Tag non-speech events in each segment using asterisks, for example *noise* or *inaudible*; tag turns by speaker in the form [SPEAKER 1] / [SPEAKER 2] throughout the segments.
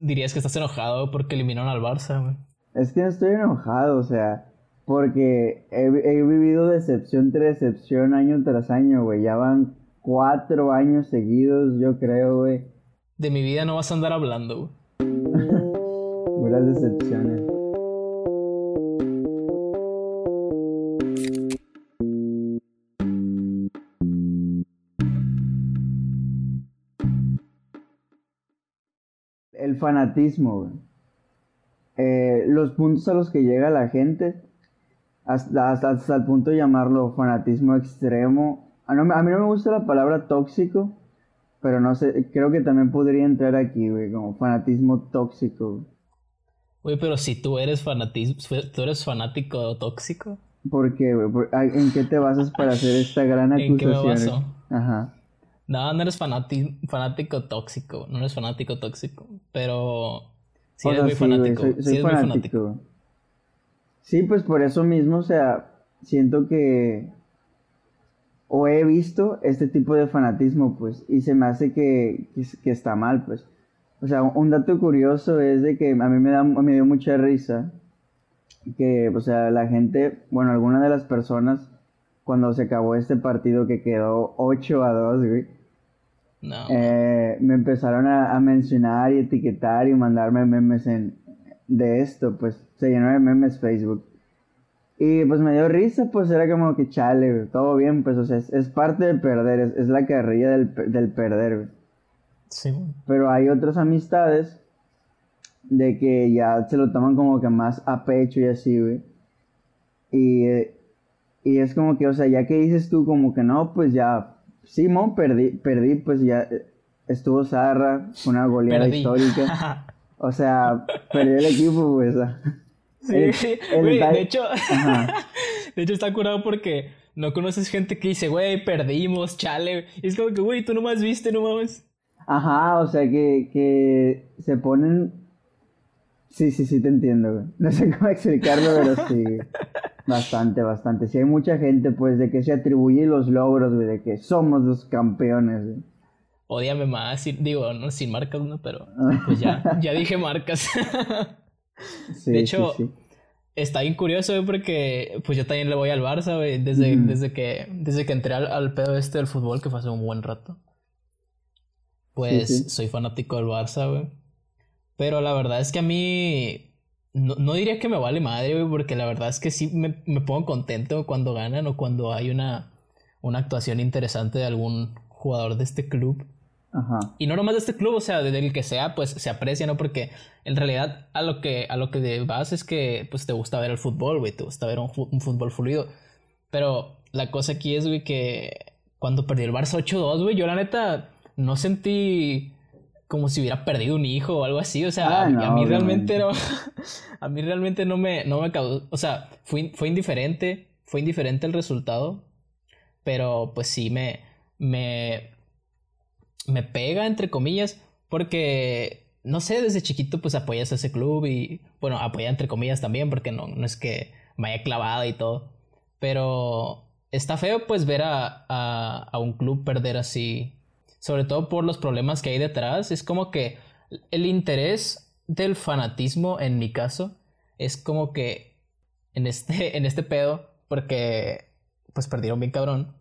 [SPEAKER 1] dirías que estás enojado porque eliminaron al Barça, güey.
[SPEAKER 2] Es que no estoy enojado, o sea, porque he, he vivido decepción tras decepción año tras año, güey. Ya van cuatro años seguidos, yo creo, güey.
[SPEAKER 1] De mi vida no vas a andar hablando, güey. *laughs*
[SPEAKER 2] Buenas decepciones. El fanatismo, güey. Eh, los puntos a los que llega la gente, hasta, hasta, el punto de llamarlo fanatismo extremo. A, mí no me gusta la palabra tóxico, pero no sé, creo que también podría entrar aquí, güey, como fanatismo tóxico.
[SPEAKER 1] Güey, pero si tú eres fanatismo, tú eres fanático tóxico.
[SPEAKER 2] ¿Por qué, güey? ¿En qué te basas para hacer esta gran acusación? ¿En qué me baso? Ajá.
[SPEAKER 1] No, no eres fanático tóxico, no eres fanático tóxico, pero sí eres muy fanático.
[SPEAKER 2] soy, fanático. Sí, pues por eso mismo, o sea, siento que o he visto este tipo de fanatismo, pues, y se me hace que, que, está mal, pues. O sea, un dato curioso es de que a mí me, da, me dio mucha risa que, o sea, la gente, bueno, algunas de las personas, cuando se acabó este partido que quedó 8 a 2, güey, eh, me empezaron a, mencionar y etiquetar y mandarme memes en, de esto, pues se llenó de memes Facebook. Y pues me dio risa, pues era como que chale, todo bien, pues o sea, es, parte de perder, es, la carrilla del, del perder,
[SPEAKER 1] Sí.
[SPEAKER 2] Pero hay otras amistades de que ya se lo toman como que más a pecho y así, güey. Y, y es como que, o sea, ya que dices tú como que no, pues ya Simón, perdí, perdí, pues ya eh, estuvo Zarra, una goleada histórica. *laughs* O sea, perdió el equipo, pues.
[SPEAKER 1] Sí, de hecho, *laughs* de hecho está curado porque no conoces gente que dice, güey, perdimos, chale. Y es como que, güey, tú nomás viste, no mames.
[SPEAKER 2] Ajá, o sea que, que se ponen. Sí, sí, sí, te entiendo, güey. No sé cómo explicarlo, pero sí. *laughs* Bastante, bastante. Si hay mucha gente, pues, de que se atribuye los logros, güey, de que somos los campeones, güey.
[SPEAKER 1] Odíame más, digo, no sin marcas, ¿no? Pero *laughs* pues ya, ya dije marcas. *laughs* de hecho, está bien curioso, güey, porque pues yo también le voy al Barça, güey, desde, desde, que, desde que entré al, pedo este del fútbol, que fue hace un buen rato. Pues soy fanático del Barça, güey. Pero la verdad es que a mí no, diría que me vale madre, güey, porque la verdad es que sí me, pongo contento cuando ganan o cuando hay una, una actuación interesante de algún jugador de este club. Ajá. Y no nomás de este club, o sea, del que sea, pues se aprecia, ¿no? Porque en realidad a lo que, a lo que vas es que pues te gusta ver el fútbol, güey, te gusta ver un, un fútbol fluido. Pero la cosa aquí es, güey, que cuando perdió el Barça 8-2, güey, yo la neta no sentí como si hubiera perdido un hijo o algo así. O sea, a, mí realmente no. *laughs* a mí realmente no me, no me causó. O sea, fue, fue indiferente. Fue indiferente el resultado. Pero pues sí me. me. me pega, entre comillas. Porque. No sé, desde chiquito pues apoyas a ese club y. Bueno, apoya entre comillas también. Porque no, no es que me haya clavado y todo. Pero. Está feo pues ver a, a, a un club perder así sobre todo por los problemas que hay detrás. Es como que el interés del fanatismo, en mi caso, es como que en este, *laughs* en este pedo, porque pues perdieron bien cabrón.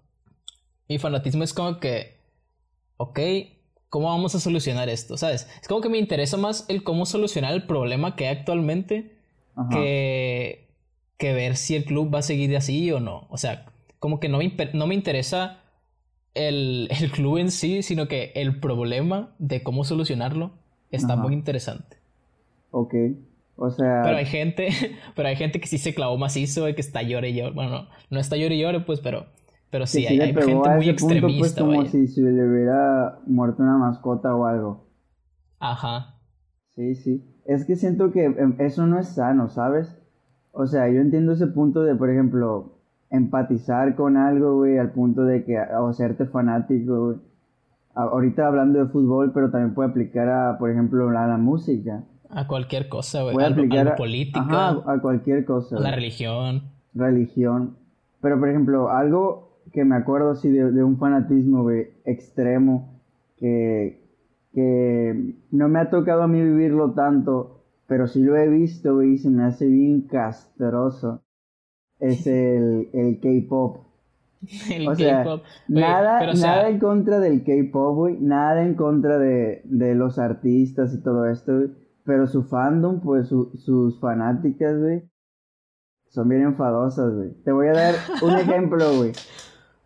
[SPEAKER 1] Mi fanatismo es como que, ok, ¿cómo vamos a solucionar esto? ¿Sabes? Es como que me interesa más el cómo solucionar el problema que hay actualmente que, que ver si el club va a seguir así o no. O sea, como que no me, no me interesa el, club en sí, sino que el problema de cómo solucionarlo está muy interesante.
[SPEAKER 2] Ok. O sea.
[SPEAKER 1] Pero hay gente, *laughs* pero hay gente que sí se clavó macizo y que está llore y llore. Bueno, no, no está llore y llore, pues, pero, pero sí, hay, gente muy pues, extremista.
[SPEAKER 2] como si se le hubiera muerto una mascota o algo.
[SPEAKER 1] Ajá.
[SPEAKER 2] Sí, sí. Es que siento que em, eso no es sano, ¿sabes? O sea, yo entiendo ese punto de, por ejemplo, empatizar con algo, güey, al punto de que, o hacerte fanático, güey. Ahorita hablando de fútbol, pero también puede aplicar a, por ejemplo, a la música.
[SPEAKER 1] A cualquier cosa, güey. Puede aplicar a, política.
[SPEAKER 2] a cualquier cosa.
[SPEAKER 1] A la religión.
[SPEAKER 2] Religión. Pero, por ejemplo, algo que me acuerdo así de, un fanatismo, güey, extremo, que, que no me ha tocado a mí vivirlo tanto, pero sí lo he visto, güey, y se me hace bien castroso. Es el, el K-pop. *laughs*
[SPEAKER 1] El
[SPEAKER 2] O sea,
[SPEAKER 1] K-pop.
[SPEAKER 2] Nada,
[SPEAKER 1] pero, o sea,
[SPEAKER 2] nada en contra del K-pop, güey. Nada en contra de, de los artistas y todo esto, güey. Pero su fandom, pues su- sus fanáticas, güey, son bien enfadosas, güey. Te voy a dar un *laughs* ejemplo, güey.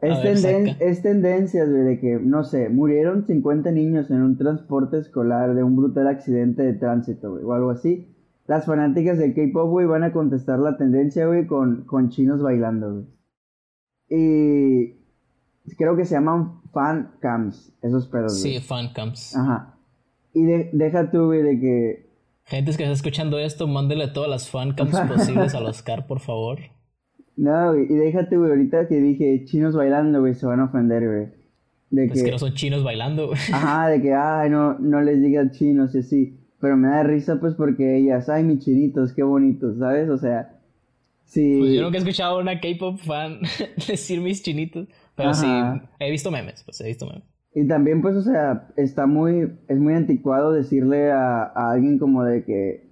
[SPEAKER 2] Es, tenden- es tendencias, güey, de que, no sé, murieron 50 niños en un transporte escolar de un brutal accidente de tránsito, güey, o algo así. Las fanáticas del K-pop, güey, van a contestar la tendencia, güey, con, con chinos bailando, güey. Y creo que se llaman fan cams, esos pedos,
[SPEAKER 1] sí,
[SPEAKER 2] güey.
[SPEAKER 1] fancams.
[SPEAKER 2] Ajá. Y de- deja tú, güey, de que
[SPEAKER 1] Gente que está escuchando esto, mándele todas las fancams *laughs* posibles al Oscar, por favor.
[SPEAKER 2] No, güey, y déjate, güey, ahorita que dije chinos bailando, güey, se van a ofender, güey. De
[SPEAKER 1] Es que no son chinos bailando, güey.
[SPEAKER 2] Ajá, de que, ay, no, no les digas chinos y así. Pero me da risa, pues, porque ellas, ay, mis chinitos, qué bonitos, ¿sabes? O sea, sí.
[SPEAKER 1] Pues yo nunca he escuchado a una K-pop fan *laughs* decir mis chinitos. Pero sí, he visto memes, pues he visto memes.
[SPEAKER 2] Y también, pues, o sea, está muy, es muy anticuado decirle a, a alguien como de que,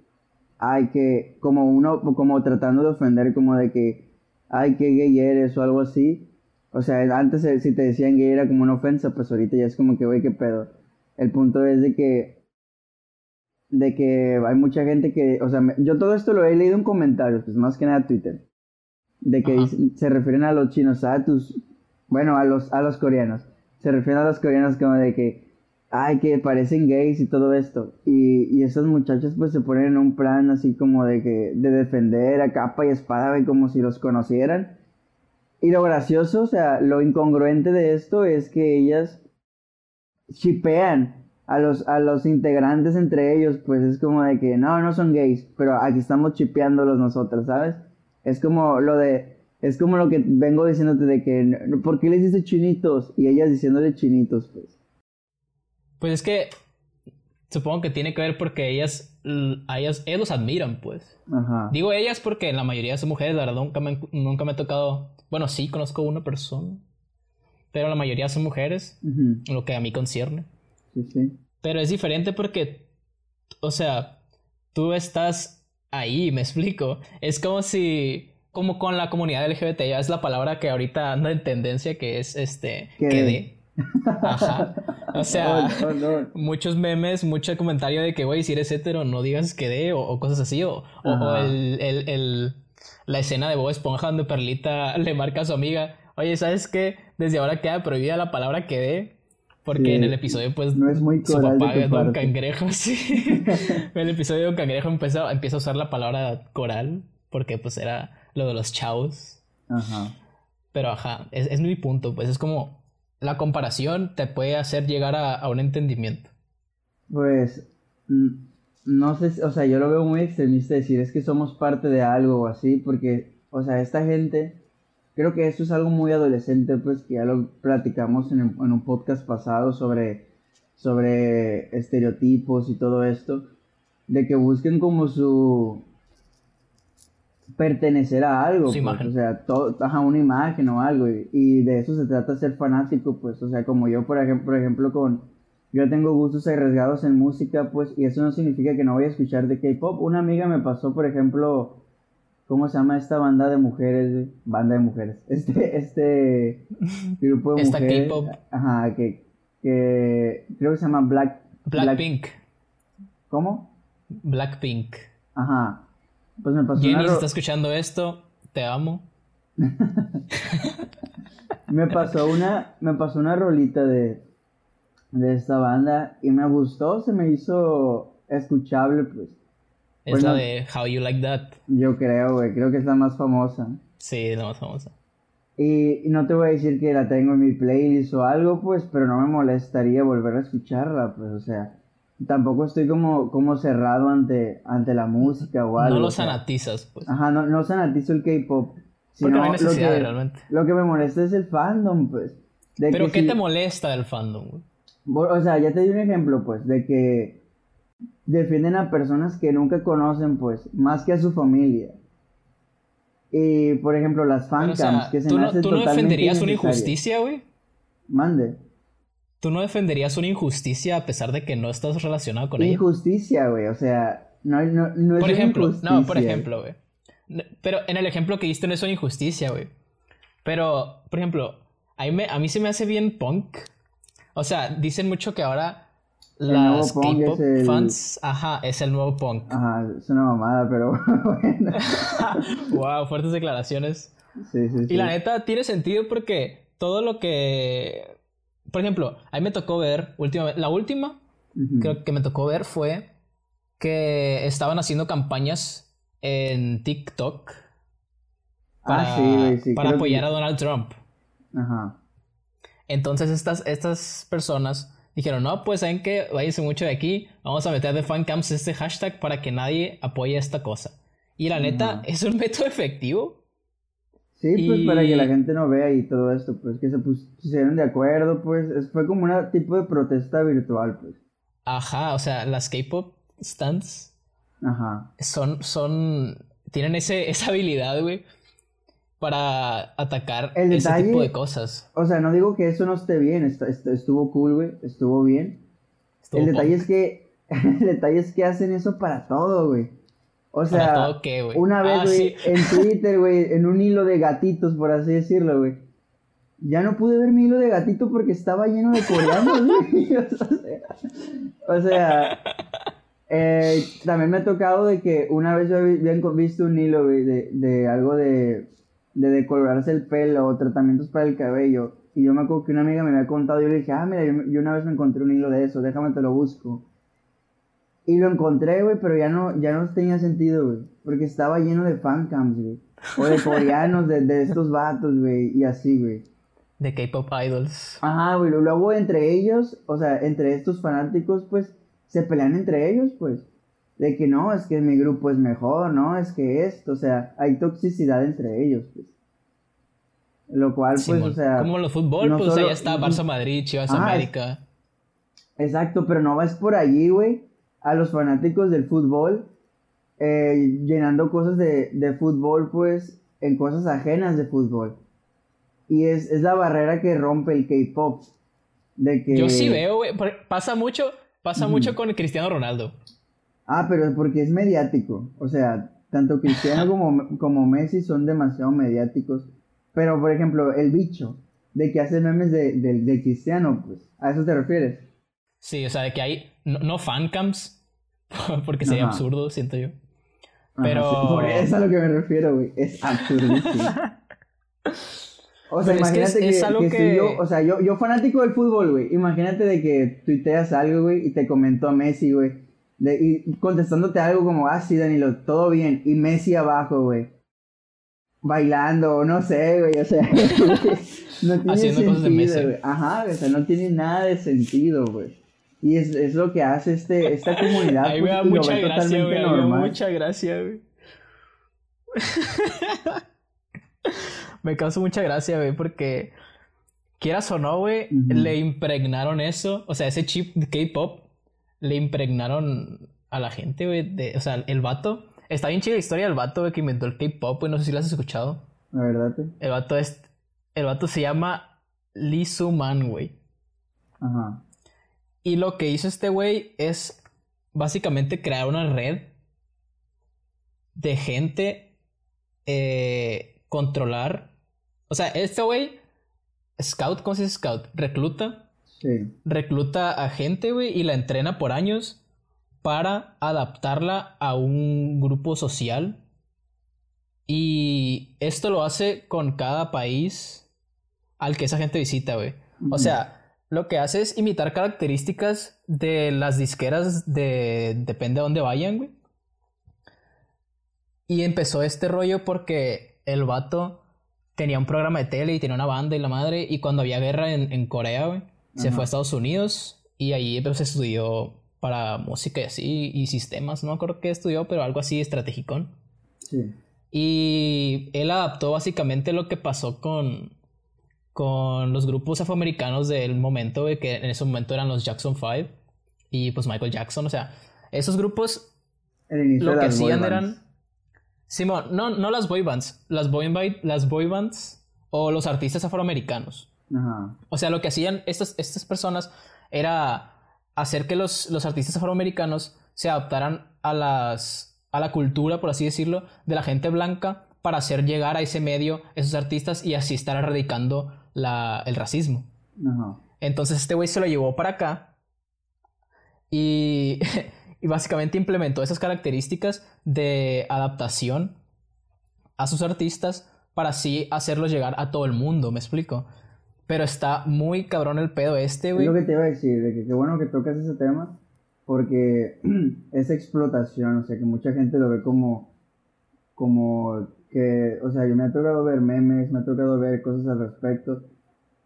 [SPEAKER 2] ay, que, como uno, como tratando de ofender, como de que, ay, qué gay eres o algo así. O sea, antes eh, si te decían gay era como una ofensa, pues ahorita ya es como que, güey, qué pedo. El punto es de que, de que hay mucha gente que, o sea, me- yo todo esto lo he leído en comentarios, pues más que nada Twitter, de que
[SPEAKER 1] Ajá.
[SPEAKER 2] se refieren a los chinos, a tus, bueno, a los, a los coreanos, se refieren a los coreanos como de que, ay, que parecen gays y todo esto, y, y esas muchachas pues se ponen en un plan así como de que, de defender a capa y espada, güey, como si los conocieran, y lo gracioso, o sea, lo incongruente de esto es que ellas chipean a los, a los integrantes entre ellos, pues es como de que no, no son gays, pero aquí estamos chipeándolos nosotros, ¿sabes? Es como lo de, es como lo que vengo diciéndote de que, ¿por qué les dice chinitos? Y ellas diciéndole chinitos, pues.
[SPEAKER 1] Pues es que supongo que tiene que ver porque ellas, ellas, ellos los admiran, pues.
[SPEAKER 2] Ajá.
[SPEAKER 1] Digo ellas porque la mayoría son mujeres, la verdad nunca me, nunca me ha tocado. Bueno, sí, conozco una persona. Pero la mayoría son mujeres, lo que a mí concierne.
[SPEAKER 2] Sí, sí.
[SPEAKER 1] Pero es diferente porque, o sea, tú estás ahí, *laughs* me explico. Es como si, como con la comunidad LGBT, ya es la palabra que ahorita anda en tendencia, que es este,
[SPEAKER 2] ¿Qué?
[SPEAKER 1] quedé. Ajá. O sea, *laughs*
[SPEAKER 2] no, no.
[SPEAKER 1] muchos memes, mucho comentario de que, güey, si eres hetero, no digas quedé, o, o cosas así, o, el, el, el- la escena de Bob Esponja donde Perlita *laughs* le marca a su amiga, oye, ¿sabes qué? Desde ahora queda prohibida la palabra quedé, porque
[SPEAKER 2] Sí.
[SPEAKER 1] en el episodio, pues,
[SPEAKER 2] No es muy
[SPEAKER 1] su papá es Don. Cangrejo, *laughs* sí. *laughs* en el episodio de Don Cangrejo empieza, empieza a usar la palabra coral, porque, pues, era lo de los chavos.
[SPEAKER 2] Ajá.
[SPEAKER 1] Pero ajá, es, es mi punto, pues es como la comparación te puede hacer llegar a, a un entendimiento.
[SPEAKER 2] Pues, no sé, o sea, yo lo veo muy extremista decir es que somos parte de algo o así, porque, o sea, esta gente, creo que esto es algo muy adolescente, pues que ya lo platicamos en, el- en un podcast pasado sobre, sobre estereotipos y todo esto, de que busquen como su pertenecer a algo, pues,
[SPEAKER 1] imagen.
[SPEAKER 2] o sea, todo, ajá, una imagen o algo, y, y de eso se trata ser fanático, pues, o sea, como yo, por ejemplo, por ejemplo, con, yo tengo gustos arriesgados en música, pues, y eso no significa que no voy a escuchar de K-pop. Una amiga me pasó, por ejemplo, ¿cómo se llama esta banda de mujeres? Banda de mujeres. *laughs* Este, este grupo de
[SPEAKER 1] Esta
[SPEAKER 2] mujeres.
[SPEAKER 1] K-pop.
[SPEAKER 2] Ajá, que, que creo que se llama Black.
[SPEAKER 1] Blackpink.
[SPEAKER 2] ¿Cómo?
[SPEAKER 1] Blackpink.
[SPEAKER 2] Ajá. Pues me pasó
[SPEAKER 1] Jenny,
[SPEAKER 2] una
[SPEAKER 1] si está escuchando esto, te amo. *laughs*
[SPEAKER 2] me pasó una, me pasó una rolita de, de esta banda y me gustó, se me hizo escuchable, pues.
[SPEAKER 1] Es
[SPEAKER 2] Bueno.
[SPEAKER 1] la de How You Like That.
[SPEAKER 2] Yo creo, güey, creo que es la más famosa.
[SPEAKER 1] Sí, es la más famosa.
[SPEAKER 2] Y no te voy a decir que la tengo en mi playlist o algo, pues, pero no me molestaría volver a escucharla, pues, o sea, tampoco estoy como, como cerrado ante, ante la música o algo.
[SPEAKER 1] no lo fanatizas, pues.
[SPEAKER 2] Ajá, no, no sanatizo el K-pop.
[SPEAKER 1] Porque no hay
[SPEAKER 2] lo
[SPEAKER 1] necesidad,
[SPEAKER 2] que,
[SPEAKER 1] realmente.
[SPEAKER 2] Lo que me molesta es el fandom, pues. De
[SPEAKER 1] Pero
[SPEAKER 2] que
[SPEAKER 1] ¿qué
[SPEAKER 2] si-
[SPEAKER 1] te molesta del fandom, güey?
[SPEAKER 2] O sea, ya te di un ejemplo, pues, de que defienden a personas que nunca conocen, pues, más que a su familia. Y, por ejemplo, las
[SPEAKER 1] o
[SPEAKER 2] fancams,
[SPEAKER 1] sea,
[SPEAKER 2] que se
[SPEAKER 1] ¿tú
[SPEAKER 2] me
[SPEAKER 1] no,
[SPEAKER 2] totalmente
[SPEAKER 1] defenderías una injusticia, güey?
[SPEAKER 2] Mande.
[SPEAKER 1] ¿Tú no defenderías una injusticia a pesar de que no estás relacionado con ella?
[SPEAKER 2] Injusticia, güey. O sea, no, no, no es
[SPEAKER 1] Por ejemplo,
[SPEAKER 2] injusticia.
[SPEAKER 1] no, por ejemplo, güey. Pero en el ejemplo que diste no es una injusticia, güey. Pero, por ejemplo, a mí, me- a mí se me hace bien punk. O sea, dicen mucho que ahora las K-pop
[SPEAKER 2] el-
[SPEAKER 1] fans, ajá, es el nuevo punk.
[SPEAKER 2] Ajá, es una mamada, pero *laughs* bueno. *laughs*
[SPEAKER 1] wow, fuertes declaraciones.
[SPEAKER 2] Sí, sí, sí.
[SPEAKER 1] Y la neta tiene sentido porque todo lo que. Por ejemplo, a mí me tocó ver, últimamente, la última creo que me tocó ver fue que estaban haciendo campañas en TikTok para,
[SPEAKER 2] Ah, sí, güey, sí.
[SPEAKER 1] para apoyar
[SPEAKER 2] que-
[SPEAKER 1] a Donald Trump.
[SPEAKER 2] Ajá.
[SPEAKER 1] Entonces estas, estas personas dijeron, no, pues saben que váyanse mucho de aquí, vamos a meter de fancams este hashtag para que nadie apoye esta cosa. Y la neta, es un método efectivo.
[SPEAKER 2] Sí, pues para que la gente no vea y todo esto, pues que se pus- pusieron de acuerdo, pues es- fue como una tipo de protesta virtual, pues.
[SPEAKER 1] Ajá, o sea, las K-pop stands
[SPEAKER 2] Ajá.
[SPEAKER 1] son, son, tienen ese, esa habilidad, güey, para atacar
[SPEAKER 2] El
[SPEAKER 1] ese
[SPEAKER 2] detalle-
[SPEAKER 1] tipo de cosas.
[SPEAKER 2] O sea, no digo que eso no esté bien, est- est- estuvo cool, güey, estuvo bien.
[SPEAKER 1] Estuvo
[SPEAKER 2] el detalle
[SPEAKER 1] punk.
[SPEAKER 2] es que, *laughs* el detalle es que hacen eso para todo, güey. O
[SPEAKER 1] ¿Para
[SPEAKER 2] sea,
[SPEAKER 1] todo qué, güey?
[SPEAKER 2] una vez,
[SPEAKER 1] Ah,
[SPEAKER 2] güey,
[SPEAKER 1] sí.
[SPEAKER 2] en Twitter, güey, en un hilo de gatitos, por así decirlo, güey. Ya no pude ver mi hilo de gatito porque estaba lleno de coreanos, *laughs* güey. O sea, o sea, eh, también me ha tocado de que una vez yo había visto un hilo, güey, de, de algo de, de decolorarse el pelo o tratamientos para el cabello. Y yo me acuerdo que una amiga me había contado y yo le dije, ah, mira, yo, yo una vez me encontré un hilo de eso, déjame te lo busco. Y lo encontré, güey, pero ya no, ya no tenía sentido, güey. Porque estaba lleno de fancams, güey. O de *laughs* coreanos, de, de estos vatos, güey. Y así, güey.
[SPEAKER 1] De K-pop idols.
[SPEAKER 2] Ajá, güey. Luego entre ellos, o sea, entre estos fanáticos, pues, se pelean entre ellos, pues. De que no, es que mi grupo es mejor, ¿no? Es que esto, o sea, hay toxicidad entre ellos, pues. Lo cual, pues, o sea...
[SPEAKER 1] Como los fútbol,
[SPEAKER 2] no
[SPEAKER 1] pues
[SPEAKER 2] solo-
[SPEAKER 1] allá está Barça Madrid, Chivas
[SPEAKER 2] Ajá,
[SPEAKER 1] América.
[SPEAKER 2] Exacto, pero no vas por allí, güey, a los fanáticos del fútbol, eh, llenando cosas de, de fútbol, pues, en cosas ajenas de fútbol. Y es, es la barrera que rompe el K-pop. De que...
[SPEAKER 1] Yo sí veo, güey. Pasa mucho, pasa mucho con Cristiano Ronaldo.
[SPEAKER 2] Ah, pero porque es mediático. O sea, tanto Cristiano como, como Messi son demasiado mediáticos. Pero, por ejemplo, el bicho, de que hace memes de, de, de Cristiano, pues, ¿a eso te refieres?
[SPEAKER 1] Sí, o sea, de que hay no, no fancams, *laughs* porque sería
[SPEAKER 2] Ajá.
[SPEAKER 1] absurdo, siento yo.
[SPEAKER 2] Ajá,
[SPEAKER 1] Pero-
[SPEAKER 2] sí, por eso a lo que me refiero, güey. Es absurdísimo. *laughs* O sea,
[SPEAKER 1] Pero es que
[SPEAKER 2] imagínate
[SPEAKER 1] es-
[SPEAKER 2] que,
[SPEAKER 1] es algo
[SPEAKER 2] que si
[SPEAKER 1] que-
[SPEAKER 2] yo, o sea, yo, yo fanático del fútbol, güey. Imagínate de que tuiteas algo, güey, y te comentó a Messi, güey. De- Y contestándote algo como, ah, sí, Danilo, todo bien. Y Messi abajo, güey. Bailando, o no sé, güey. O sea, *laughs* no tiene
[SPEAKER 1] Haciendo cosas de
[SPEAKER 2] sentido,
[SPEAKER 1] Messi.
[SPEAKER 2] güey. Ajá, o sea, no tiene nada de sentido, güey. Y es, es lo que hace este, esta comunidad.
[SPEAKER 1] Ahí
[SPEAKER 2] pues,
[SPEAKER 1] me da mucha gracia, güey. me da
[SPEAKER 2] normal.
[SPEAKER 1] mucha gracia, güey. *laughs* me causa mucha gracia, güey, porque quieras o no, güey, le impregnaron eso. O sea, ese chip de K-pop le impregnaron a la gente, güey. de- O sea, el vato. Está bien chida la historia del vato, güey, que inventó el K-pop, güey. No sé si lo has escuchado.
[SPEAKER 2] La verdad.
[SPEAKER 1] El vato es. El vato se llama Lee Soo-man, güey.
[SPEAKER 2] Ajá.
[SPEAKER 1] Y lo que hizo este güey es básicamente crear una red de gente, eh, controlar. O sea, este güey, scout, ¿cómo se dice scout? Recluta.
[SPEAKER 2] Sí.
[SPEAKER 1] Recluta a gente, güey, y la entrena por años para adaptarla a un grupo social. Y esto lo hace con cada país al que esa gente visita, güey. O sea, lo que hace es imitar características de las disqueras de... Depende de dónde vayan, güey. Y empezó este rollo porque el vato tenía un programa de tele y tenía una banda y la madre. Y cuando había guerra en, en Corea, güey, se
[SPEAKER 2] Ajá.
[SPEAKER 1] fue a Estados Unidos y ahí pues, estudió para música y así y sistemas. No me acuerdo qué estudió, pero algo así estratégico.
[SPEAKER 2] Sí.
[SPEAKER 1] Y él adaptó básicamente lo que pasó con, con los grupos afroamericanos del momento, que en ese momento eran los Jackson 5 y pues Michael Jackson. O sea, esos grupos lo que hacían
[SPEAKER 2] bands.
[SPEAKER 1] eran. Simón, no, no las boy bands, las boy, las boy bands o los artistas afroamericanos.
[SPEAKER 2] Ajá.
[SPEAKER 1] O sea, lo que hacían estas, estas personas era hacer que los, los artistas afroamericanos se adaptaran a, las, a la cultura, por así decirlo, de la gente blanca para hacer llegar a ese medio esos artistas y así estar erradicando la, el racismo.
[SPEAKER 2] Ajá.
[SPEAKER 1] Entonces este güey se lo llevó para acá y, *laughs* y básicamente implementó esas características de adaptación a sus artistas para así hacerlos llegar a todo el mundo, ¿me explico? Pero está muy cabrón el pedo este,
[SPEAKER 2] Es
[SPEAKER 1] güey.
[SPEAKER 2] lo que te iba a decir, de que qué bueno que tocas ese tema, porque *clears throat* es explotación, o sea, que mucha gente lo ve como, como que, o sea, yo me ha tocado ver memes, me ha tocado ver cosas al respecto,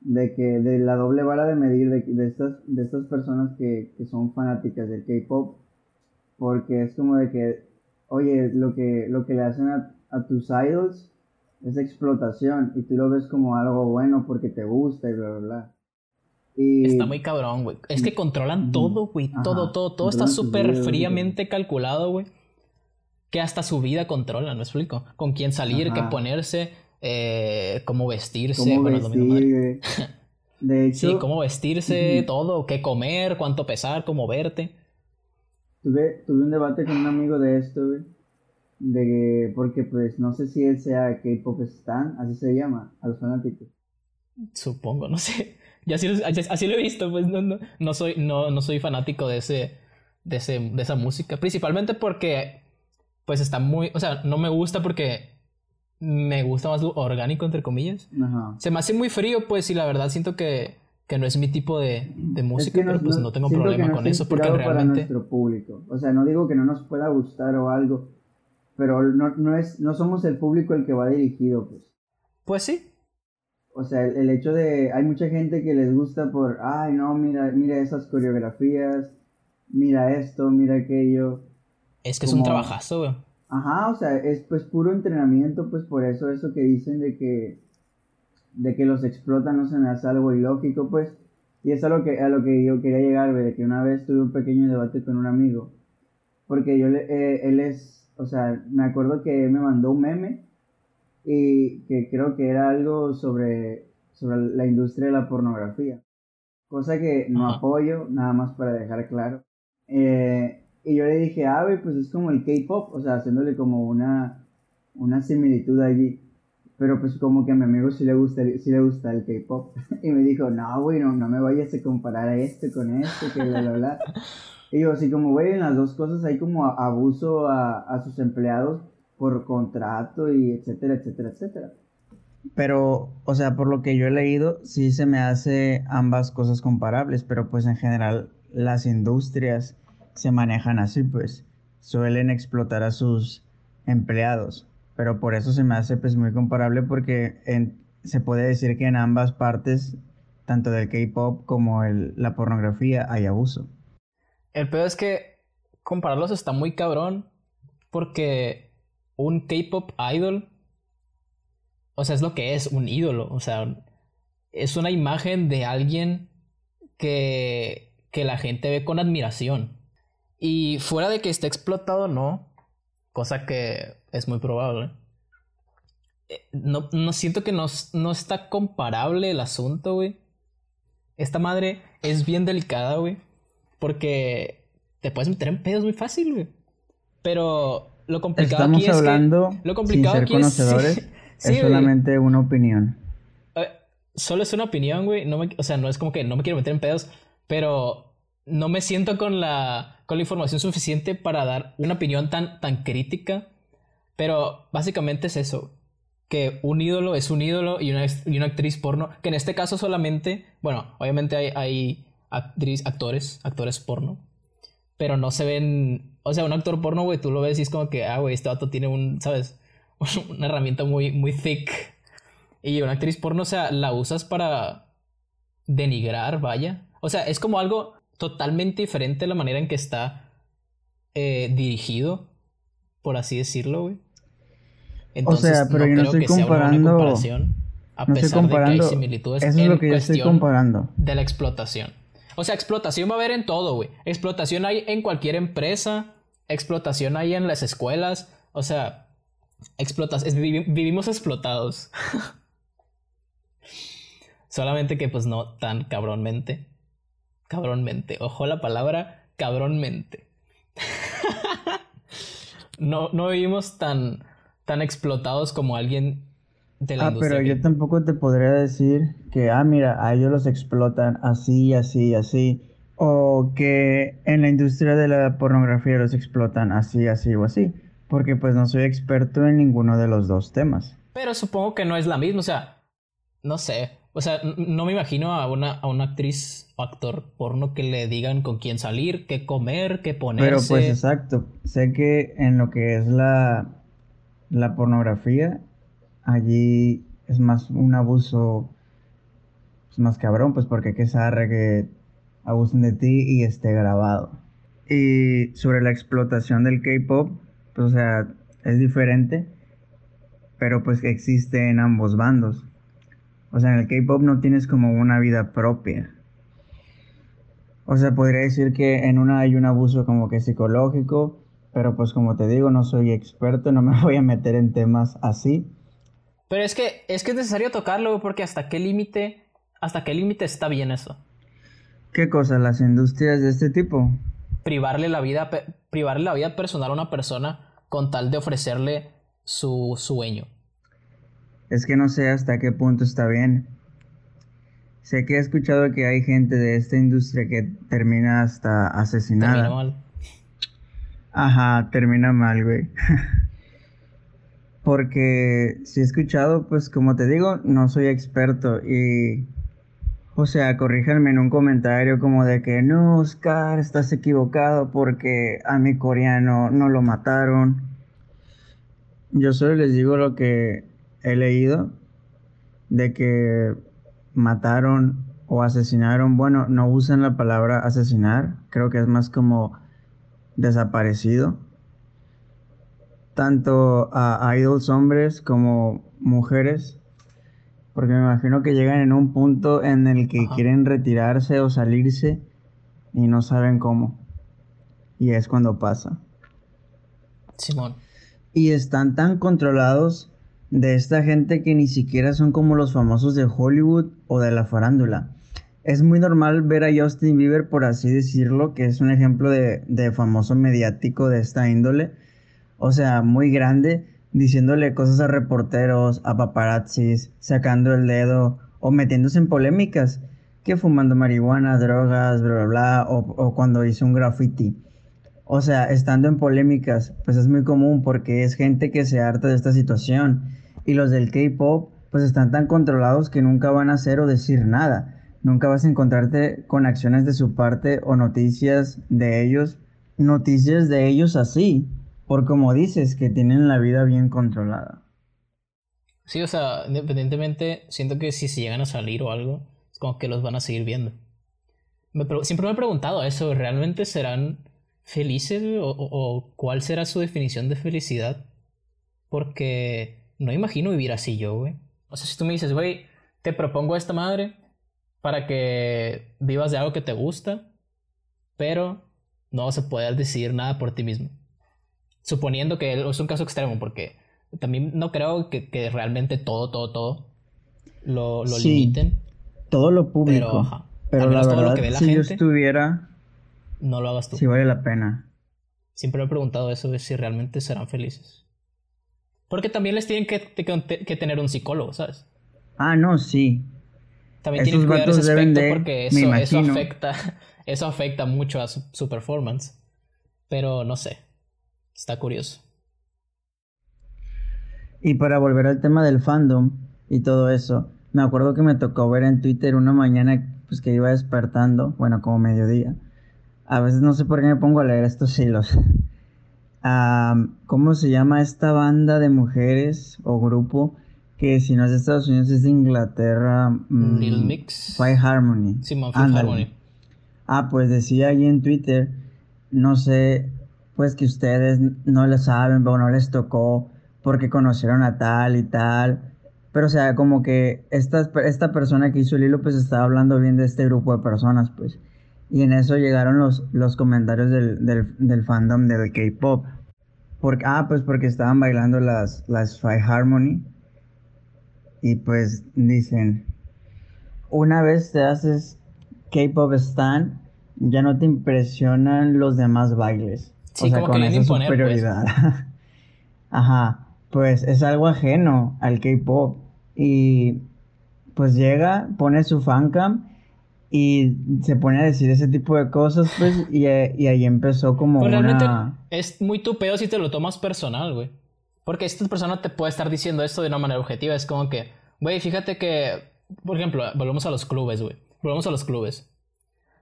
[SPEAKER 2] de que de la doble vara de medir de, de estas, de estas personas que, que son fanáticas del K-pop, porque es como de que, oye, lo que, lo que le hacen a, a tus idols es explotación y tú lo ves como algo bueno porque te gusta y bla, bla, bla. Y
[SPEAKER 1] Está muy cabrón, güey. Es que controlan todo, güey. Todo, todo, todo está súper fríamente calculado, güey. Que hasta su vida controlan, ¿me explico? Con quién salir, qué ponerse, eh, cómo vestirse.
[SPEAKER 2] cómo
[SPEAKER 1] bueno,
[SPEAKER 2] vestir. De *laughs* hecho,
[SPEAKER 1] Sí, cómo vestirse, todo, qué comer, cuánto pesar, cómo verte.
[SPEAKER 2] tuve, tuve un debate con un amigo de esto, güey. De que, porque pues no sé si él sea K-pop stan, así se llama, a los fanáticos.
[SPEAKER 1] Supongo, no sé. *laughs* Ya así, lo- así- lo he visto, pues no, no, no soy, no, no soy fanático de ese, de ese, de esa música. Principalmente porque, pues está muy, o sea, no me gusta porque me gusta más lo orgánico, entre comillas.
[SPEAKER 2] Ajá.
[SPEAKER 1] Se me hace muy frío, pues, y la verdad siento que, que no es mi tipo de, de música,
[SPEAKER 2] Es que
[SPEAKER 1] pero pues no tengo problema con eso porque
[SPEAKER 2] inspirado para
[SPEAKER 1] realmente...
[SPEAKER 2] nuestro público. O sea, no digo que no nos pueda gustar o algo, pero no, no, es, no somos el público el que va dirigido, pues.
[SPEAKER 1] Pues sí,
[SPEAKER 2] O sea, el, el hecho de, hay mucha gente que les gusta por, ay, no, mira, mira esas coreografías, mira esto, mira aquello.
[SPEAKER 1] es que es un trabajazo, güey.
[SPEAKER 2] Ajá, o sea, es pues puro entrenamiento, pues por eso eso que dicen de que, de que los explotan no se me hace algo ilógico, pues. Y es a lo que, a lo que yo quería llegar, güey, de que una vez tuve un pequeño debate con un amigo. Porque yo le, eh, él es, o sea, me acuerdo que me mandó un meme y que creo que era algo sobre, sobre la industria de la pornografía. Cosa que no
[SPEAKER 1] Ajá.
[SPEAKER 2] apoyo, nada más para dejar claro. Eh, y yo le dije, ah, pues es como el K-pop, o sea, haciéndole como una, una similitud allí. Pero pues como que a mi amigo sí le gusta, el- sí le gusta el K-pop. *laughs* y me dijo, no, güey, no, no me vayas a comparar a este con este, que bla, bla, bla. *laughs* Y yo así como, güey, en las dos cosas hay como abuso a, a sus empleados por contrato y etcétera, etcétera, etcétera. Pero, o sea, por lo que yo he leído, sí se me hace ambas cosas comparables, pero pues en general las industrias se manejan así, pues suelen explotar a sus empleados, pero por eso se me hace pues muy comparable porque se puede decir que en ambas partes, tanto del K-pop como el, la pornografía, hay abuso.
[SPEAKER 1] El peor es que compararlos está muy cabrón porque un K-pop idol, o sea, es lo que es, un ídolo, o sea, es una imagen de alguien que, que la gente ve con admiración. Y fuera de que esté explotado, no, cosa que es muy probable. eh, No, no siento que no, no está comparable el asunto, güey. Esta madre es bien delicada, güey. Porque te puedes meter en pedos muy fácil, güey. Pero lo complicado
[SPEAKER 2] Estamos
[SPEAKER 1] aquí es que... Lo complicado
[SPEAKER 2] sin ser
[SPEAKER 1] aquí es...
[SPEAKER 2] conocedores, *laughs*
[SPEAKER 1] sí,
[SPEAKER 2] es solamente una opinión.
[SPEAKER 1] Eh, solo es una opinión, güey. No me- o sea, no es como que no me quiero meter en pedos, pero no me siento con la, con la información suficiente para dar una opinión tan, tan crítica. Pero básicamente es eso. Que un ídolo es un ídolo y una, y una actriz porno. Que en este caso solamente, bueno, obviamente hay, hay actriz, actores, actores porno. Pero no se ven. O sea, un actor porno, güey, tú lo ves y es como que, ah, güey, este vato tiene un, ¿sabes? *laughs* Una herramienta muy, muy thick. Y una actriz porno, o sea, la usas para denigrar, vaya. O sea, es como algo totalmente diferente la manera en que está eh, dirigido, por así decirlo, güey. Entonces,
[SPEAKER 2] sea, pero yo no
[SPEAKER 1] creo
[SPEAKER 2] estoy
[SPEAKER 1] que sea una buena
[SPEAKER 2] comparando-
[SPEAKER 1] comparación, a
[SPEAKER 2] No estoy
[SPEAKER 1] pesar de que hay similitudes
[SPEAKER 2] Eso es
[SPEAKER 1] en
[SPEAKER 2] lo que yo estoy
[SPEAKER 1] cuestión
[SPEAKER 2] comparando.
[SPEAKER 1] de la explotación. O sea, explotación va a haber en todo, güey. Explotación hay en cualquier empresa, explotación hay en las escuelas, o sea, explotas vivimos explotados. *laughs* Solamente que pues no tan cabrónmente. Cabrónmente. Ojo la palabra cabrónmente. *laughs* no, no vivimos tan, tan explotados como alguien
[SPEAKER 2] de la ah, pero yo tampoco te podría decir que, ah, mira, a ellos los explotan así, así, así. O que en la industria de la pornografía los explotan así, así o así. Porque pues no soy experto en ninguno de los dos temas.
[SPEAKER 1] Pero supongo que no es la misma, o sea, no sé. O sea, no me imagino a una, a una actriz o actor porno que le digan con quién salir, qué comer, qué ponerse.
[SPEAKER 2] Pero pues exacto. Sé que en lo que es la, la pornografía, allí es más un abuso es más cabrón, pues porque que saber que abusen de ti y esté grabado. Y sobre la explotación del K-pop, pues o sea, es diferente, pero pues existe en ambos bandos. O sea, en el K-pop no tienes como una vida propia. O sea, podría decir que en una hay un abuso como que psicológico, pero pues como te digo, no soy experto, no me *laughs* voy a meter en temas así.
[SPEAKER 1] Pero es que es que es necesario tocarlo porque hasta qué límite, hasta qué límite está bien eso.
[SPEAKER 2] ¿Qué cosa? Las industrias de este tipo.
[SPEAKER 1] Privarle la vida, privarle la vida personal a una persona con tal de ofrecerle su sueño.
[SPEAKER 2] Es que no sé hasta qué punto está bien. Sé que he escuchado que hay gente de esta industria que termina hasta asesinada. Termina mal. Ajá, termina mal, güey. *laughs* Porque si he escuchado, pues como te digo, no soy experto y... O sea, corríjanme en un comentario como de que no, Oscar, estás equivocado porque a mi coreano no lo mataron. Yo solo les digo lo que he leído de que mataron o asesinaron, bueno, no usan la palabra asesinar, creo que es más como desaparecido. Tanto a idols hombres como mujeres, porque me imagino que llegan en un punto en el que quieren retirarse o salirse y no saben cómo. Y es cuando pasa.
[SPEAKER 1] Simón.
[SPEAKER 2] Y están tan controlados de esta gente que ni siquiera son como los famosos de Hollywood o de la farándula. Es muy normal ver a Justin Bieber, por así decirlo, que es un ejemplo de, famoso mediático de esta índole. O sea, muy grande, diciéndole cosas a reporteros, a paparazzis, sacando el dedo o metiéndose en polémicas, que fumando marihuana, drogas, bla, bla, bla, o, cuando hizo un graffiti. O sea, estando en polémicas, pues es muy común porque es gente que se harta de esta situación y los del K-pop pues están tan controlados que nunca van a hacer o decir nada. Nunca vas a encontrarte con acciones de su parte o noticias de ellos, noticias de ellos así, por como dices, que tienen la vida bien controlada.
[SPEAKER 1] Sí, o sea, independientemente, siento que si se llegan a salir o algo, es como que los van a seguir viendo. siempre me he preguntado eso, ¿realmente serán felices o cuál será su definición de felicidad? Porque no imagino vivir así yo, güey. O sea, si tú me dices, güey, te propongo esta madre para que vivas de algo que te gusta, pero no vas a poder decidir nada por ti mismo. Suponiendo que es un caso extremo, porque también no creo que, realmente todo, todo, todo lo, lo limiten.
[SPEAKER 2] Todo lo público. Pero, la verdad, que si yo estuviera...
[SPEAKER 1] No lo hagas tú.
[SPEAKER 2] Si vale la pena.
[SPEAKER 1] Siempre me he preguntado eso de si realmente serán felices. Porque también les tienen que, tener un psicólogo, ¿sabes?
[SPEAKER 2] Ah, no, sí.
[SPEAKER 1] También tienen que cuidar ese aspecto porque eso, eso, afecta, *laughs* eso afecta mucho a su, performance. Pero no sé. Está curioso.
[SPEAKER 2] Y para volver al tema del fandom y todo eso, me acuerdo que me tocó ver en Twitter una mañana pues que iba despertando, bueno, como mediodía. A veces no sé por qué me pongo a leer estos hilos. *laughs* ¿cómo se llama esta banda de mujeres o grupo? Que si no es de Estados Unidos es de Inglaterra.
[SPEAKER 1] Mm, Little Mix.
[SPEAKER 2] Five Harmony.
[SPEAKER 1] Sí, Harmony.
[SPEAKER 2] Ah, pues decía ahí en Twitter, no sé, pues que ustedes no le saben o no les tocó porque conocieron a tal y tal. Pero o sea, como que esta, esta persona que hizo el hilo pues estaba hablando bien de este grupo de personas, pues. Y en eso llegaron los, los comentarios del, del, fandom del K-pop. Ah, pues porque estaban bailando las, las Five Harmony. Y pues dicen, una vez te haces K-pop stan, ya no te impresionan los demás bailes. O sea, con esa pues. superioridad. *laughs* Ajá, pues es algo ajeno al K-pop. Y pues llega, pone su fancam y se pone a decir ese tipo de cosas, pues, y, ahí empezó como pues realmente
[SPEAKER 1] es muy tu pedo si te lo tomas personal, güey. Porque esta persona te puede estar diciendo esto de una manera objetiva. Es como que, güey, fíjate que, por ejemplo, volvemos a los clubes, güey. Volvemos a los clubes.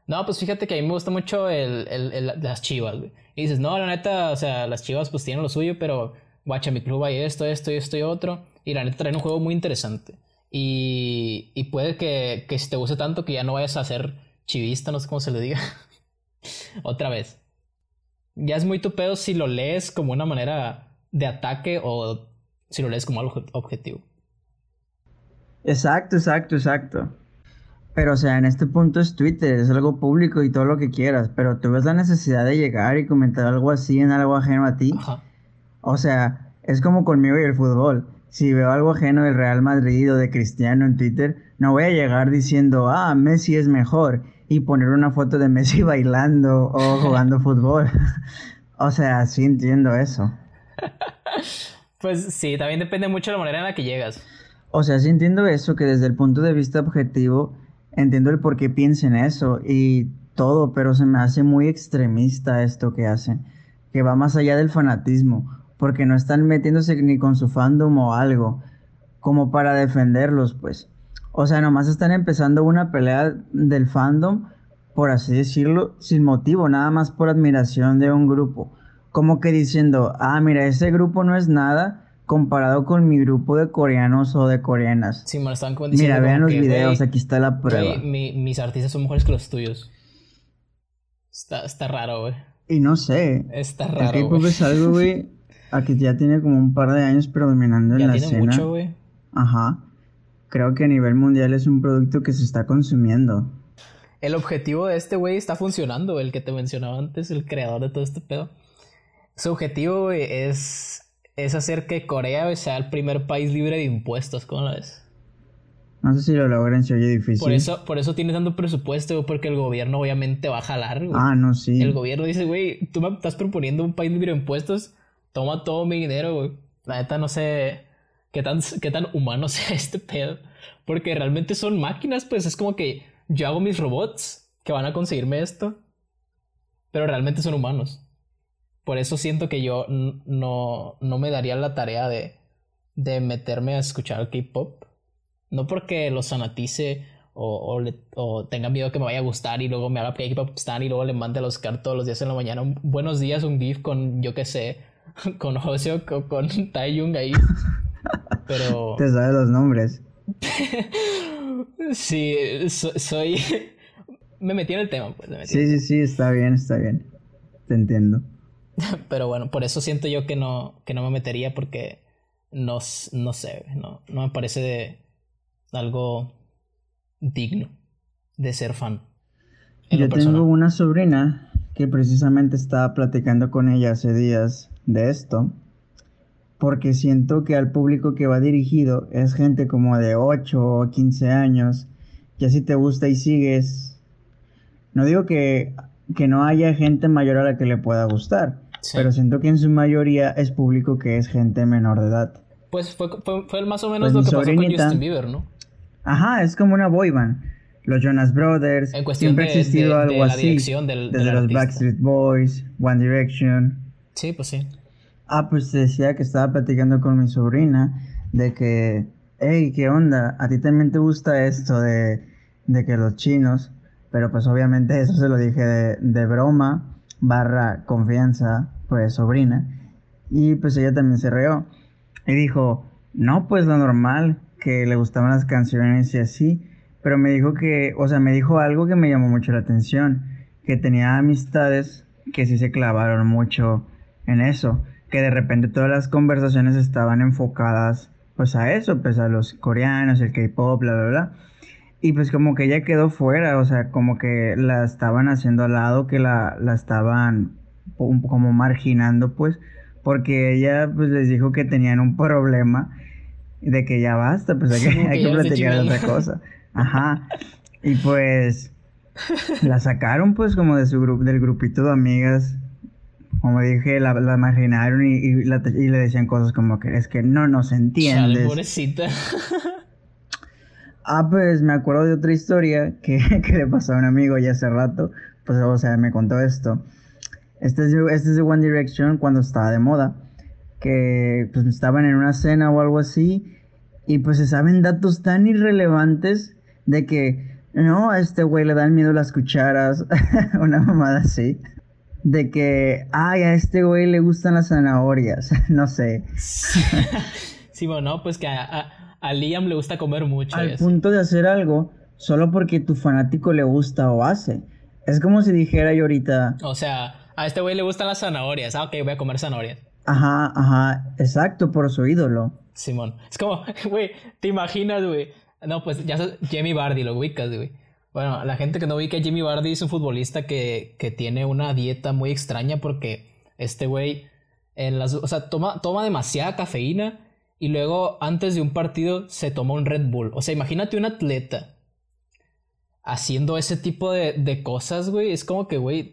[SPEAKER 1] No, pues fíjate que a mí me gusta mucho el, el, las chivas, güey. Y dices, no, la neta, o sea, las chivas pues tienen lo suyo, pero, guacha, mi club hay esto, esto, esto y otro. Y la neta traen un juego muy interesante. Y, y puede que, que si te guste tanto que ya no vayas a ser chivista, no sé cómo se le diga. *laughs* Otra vez. Ya es muy tu pedo si lo lees como una manera de ataque o si lo lees como algo objetivo.
[SPEAKER 2] Exacto, exacto, exacto. Pero, o sea, en este punto es Twitter, es algo público y todo lo que quieras, pero tú ves la necesidad de llegar y comentar algo así en algo ajeno a ti. O sea, es como conmigo y el fútbol. Si veo algo ajeno del Real Madrid o de Cristiano en Twitter, no voy a llegar diciendo, ah, Messi es mejor y poner una foto de Messi *laughs* bailando o jugando *laughs* fútbol. o sea, sí entiendo eso. *laughs*
[SPEAKER 1] pues sí, también depende mucho de la manera en la que llegas.
[SPEAKER 2] O sea, sí entiendo eso, que desde el punto de vista objetivo, entiendo el por qué piensen eso y todo, pero se me hace muy extremista esto que hacen, que va más allá del fanatismo, porque no están metiéndose ni con su fandom o algo, como para defenderlos, pues. O sea, nomás están empezando una pelea del fandom, por así decirlo, sin motivo, nada más por admiración de un grupo. Como que diciendo, ah, mira, ese grupo no es nada comparado con mi grupo de coreanos o de coreanas.
[SPEAKER 1] Sí, me están
[SPEAKER 2] Mira, vean los videos, aquí está la prueba.
[SPEAKER 1] mis artistas son mejores que los tuyos. Está, está raro, güey.
[SPEAKER 2] Y no sé.
[SPEAKER 1] Está raro.
[SPEAKER 2] El K-pop es algo, güey, aquí ya tiene como un par de años predominando *laughs* en la tiene escena. Mucho, güey. Ajá. Creo que a nivel mundial es un producto que se está consumiendo.
[SPEAKER 1] El objetivo de este güey está funcionando, el que te mencionaba antes, el creador de todo este pedo. Su objetivo, güey, es es hacer que Corea sea el primer país libre de impuestos, ¿cómo lo ves?
[SPEAKER 2] No sé si lo logran, si oye difícil.
[SPEAKER 1] Por eso, por eso tiene tanto presupuesto, porque el gobierno obviamente va a jalar,
[SPEAKER 2] Ah, no, sí.
[SPEAKER 1] El gobierno dice, güey, tú me estás proponiendo un país libre de impuestos, toma todo mi dinero, güey. La neta no sé qué tan, qué tan humano *laughs* sea este pedo. Porque realmente son máquinas, pues es como que yo hago mis robots que van a conseguirme esto. Pero realmente son humanos. Por eso siento que yo no, no me daría la tarea de, de meterme a escuchar K-pop. No porque lo sanatice o, o, tenga miedo que me vaya a gustar y luego me haga K-pop stan y luego le mande a los cards todos los días en la mañana. buenos días, un GIF con, yo qué sé, *laughs* con José o con, *laughs* con Taeyong ahí. Pero. *laughs*
[SPEAKER 2] Te sabes los nombres.
[SPEAKER 1] sí, soy. me metí en el tema, pues.
[SPEAKER 2] sí, sí, sí, está bien, está bien. Te entiendo. *laughs*
[SPEAKER 1] Pero bueno, por eso siento yo que no, que no me metería porque no, no sé, no, no me parece de algo digno de ser fan.
[SPEAKER 2] Yo tengo una sobrina que precisamente estaba platicando con ella hace días de esto, porque siento que al público que va dirigido es gente como de 8 o 15 años, que si te gusta y sigues, no digo que que no haya gente mayor a la que le pueda gustar. Pero siento que en su mayoría es público que es gente menor de edad.
[SPEAKER 1] Pues fue, fue, más o menos pues lo que pasó con Justin Bieber, ¿no?
[SPEAKER 2] Ajá, es como una boy band. Los Jonas Brothers.
[SPEAKER 1] En cuestión siempre ha existido algo así. desde
[SPEAKER 2] los Backstreet Boys, One Direction.
[SPEAKER 1] Sí, pues sí.
[SPEAKER 2] Ah, pues decía que estaba platicando con mi sobrina de que, hey, ¿qué onda? ¿A ti también te gusta esto de, de que los chinos pero pues obviamente eso se lo dije de, broma, barra confianza, pues sobrina. Y pues ella también se reó. Y dijo, no, pues lo normal, que le gustaban las canciones y así. Pero me dijo que, o sea, me dijo algo que me llamó mucho la atención. Que tenía amistades que sí se clavaron mucho en eso. Que de repente todas las conversaciones estaban enfocadas pues a eso, pues a los coreanos, el K-pop, bla, bla, bla. Y pues como que ella quedó fuera, o sea, como que la estaban haciendo al lado, que la, la estaban como marginando, pues, porque ella pues les dijo que tenían un problema de que ya basta, pues hay que, *laughs* hay que platicar otra cosa. Ajá. Y pues la sacaron pues como de su grupo, del grupito de amigas. Como dije, la, la marginaron y, y, la- y le decían cosas como que es que no nos
[SPEAKER 1] Chale,
[SPEAKER 2] entiendes.
[SPEAKER 1] pobrecita.
[SPEAKER 2] Ah, pues me acuerdo de otra historia que, *laughs* que le pasó a un amigo ya hace rato. Pues, o sea, me contó esto. Este es, de- este es de One Direction cuando estaba de moda. Que pues estaban en una cena o algo así. Y pues se saben datos tan irrelevantes de que no, a este güey le dan miedo las cucharas. *laughs* una mamada así. De que, ay, a este güey le gustan las zanahorias. *laughs* no sé. *laughs*
[SPEAKER 1] sí, bueno, no, pues que a, a- a Liam le gusta comer mucho.
[SPEAKER 2] al punto de hacer algo solo porque tu fanático le gusta o hace. Es como si dijera yo ahorita,
[SPEAKER 1] O sea, a este güey le gustan las zanahorias. Ah, ok, voy a comer zanahorias.
[SPEAKER 2] ajá, ajá, exacto, por su ídolo.
[SPEAKER 1] Simón. Es como, *laughs* güey, ¿te imaginas, güey? No, pues ya sabes, Jamie Vardy, lo ubicas, güey. Bueno, la gente que no ubica Jamie Vardy es un futbolista que, que tiene una dieta muy extraña porque este güey, en las, o sea, toma, toma demasiada cafeína y luego antes de un partido se toma un Red Bull. O sea, imagínate un atleta haciendo ese tipo de, de cosas, güey. Es como que, güey,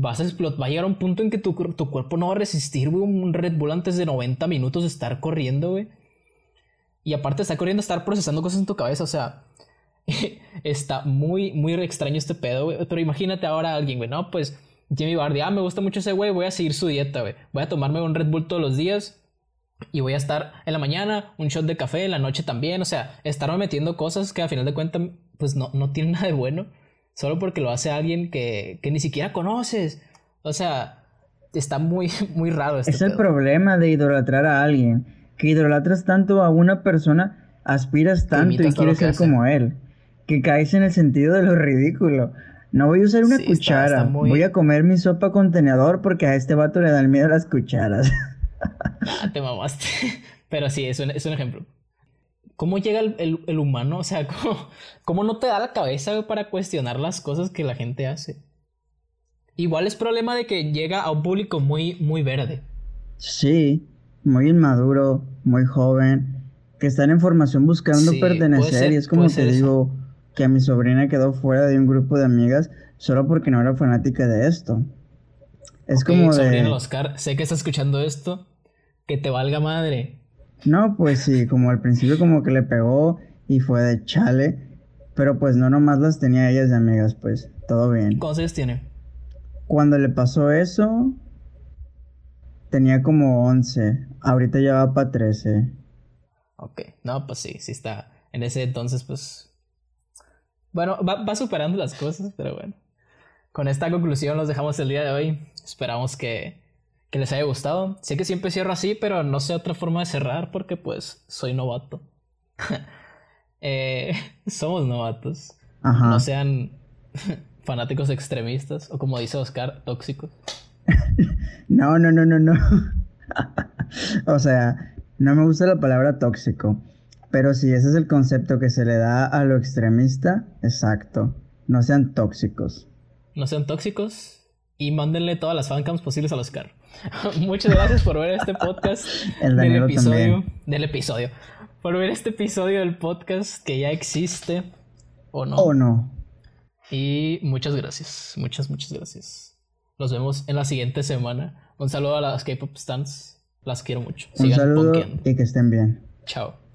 [SPEAKER 1] vas a explotar. Va a llegar un punto en que tu, tu cuerpo no va a resistir, güey, un Red Bull antes de 90 minutos de estar corriendo, güey. Y aparte de estar corriendo, estar procesando cosas en tu cabeza, o sea, *laughs* está muy, muy extraño este pedo, güey. Pero imagínate ahora a alguien, güey, no, pues Jimmy Bardi, ah, me gusta mucho ese güey, voy a seguir su dieta, güey. Voy a tomarme un Red Bull todos los días y voy a estar en la mañana, un shot de café, en la noche también, o sea, estarme metiendo cosas que a final de cuentas, pues no, no tienen nada de bueno, solo porque lo hace alguien que, que ni siquiera conoces. O sea, está muy, *laughs* muy raro este
[SPEAKER 2] es el problema de idolatrar a alguien, que idolatras tanto a una persona, aspiras tanto y quieres ser
[SPEAKER 1] hace.
[SPEAKER 2] como él, que caes en el sentido de lo ridículo. No voy a usar una
[SPEAKER 1] Sí, está-
[SPEAKER 2] cuchara,
[SPEAKER 1] está muy-
[SPEAKER 2] voy a comer mi sopa con tenedor porque a este vato le dan miedo las cucharas. *laughs*
[SPEAKER 1] Ah, te mamaste. *laughs* Pero sí, es un, es un ejemplo. ¿Cómo llega el, el- el humano? O sea, *laughs* ¿cómo, cómo no te da la cabeza para cuestionar las cosas que la gente hace? Igual es problema de que llega a un público muy, muy verde.
[SPEAKER 2] Sí, muy inmaduro, muy joven, que están en formación buscando
[SPEAKER 1] Sí,
[SPEAKER 2] pertenecer
[SPEAKER 1] ser-
[SPEAKER 2] y es como te
[SPEAKER 1] ser eso.
[SPEAKER 2] digo que a mi sobrina quedó fuera de un grupo de amigas solo porque no era fanática de esto. Es como de...
[SPEAKER 1] Oscar, sé que estás escuchando esto. Que te valga madre.
[SPEAKER 2] No, pues sí, como al principio como que le pegó y fue de chale, pero pues no nomás las tenía ellas de amigas, pues todo bien.
[SPEAKER 1] ¿Cuántos años tiene?
[SPEAKER 2] Cuando le pasó eso, tenía como 11, ahorita ya va para 13.
[SPEAKER 1] Ok, no, pues sí, sí está. En ese entonces, pues. Bueno, va, va superando las cosas, pero bueno. Con esta conclusión los dejamos el día de hoy. Esperamos que, que les haya gustado. Sé que siempre cierro así, pero no sé otra forma de cerrar porque, pues, soy novato. *laughs* Eh, *laughs* somos novatos.
[SPEAKER 2] Ajá.
[SPEAKER 1] No sean *laughs* fanáticos extremistas o, como dice Oscar, tóxicos.
[SPEAKER 2] No, no, no, no, no. o sea, no me gusta la palabra tóxico. Pero si ese es el concepto que se le da a lo extremista, exacto. No sean tóxicos.
[SPEAKER 1] no sean tóxicos y mándenle todas las fancams posibles al Oscar. *laughs* Muchas gracias por ver este podcast *laughs*
[SPEAKER 2] El
[SPEAKER 1] del episodio.
[SPEAKER 2] también.
[SPEAKER 1] Del episodio. Por ver este episodio del podcast que ya existe o no.
[SPEAKER 2] ¿O no?
[SPEAKER 1] Y muchas gracias. Muchas, muchas gracias. Nos vemos en la siguiente semana. Un saludo a las K-pop stands. Las quiero mucho.
[SPEAKER 2] Un
[SPEAKER 1] Sigan
[SPEAKER 2] saludo
[SPEAKER 1] punkeando.
[SPEAKER 2] y que estén bien.
[SPEAKER 1] Chao.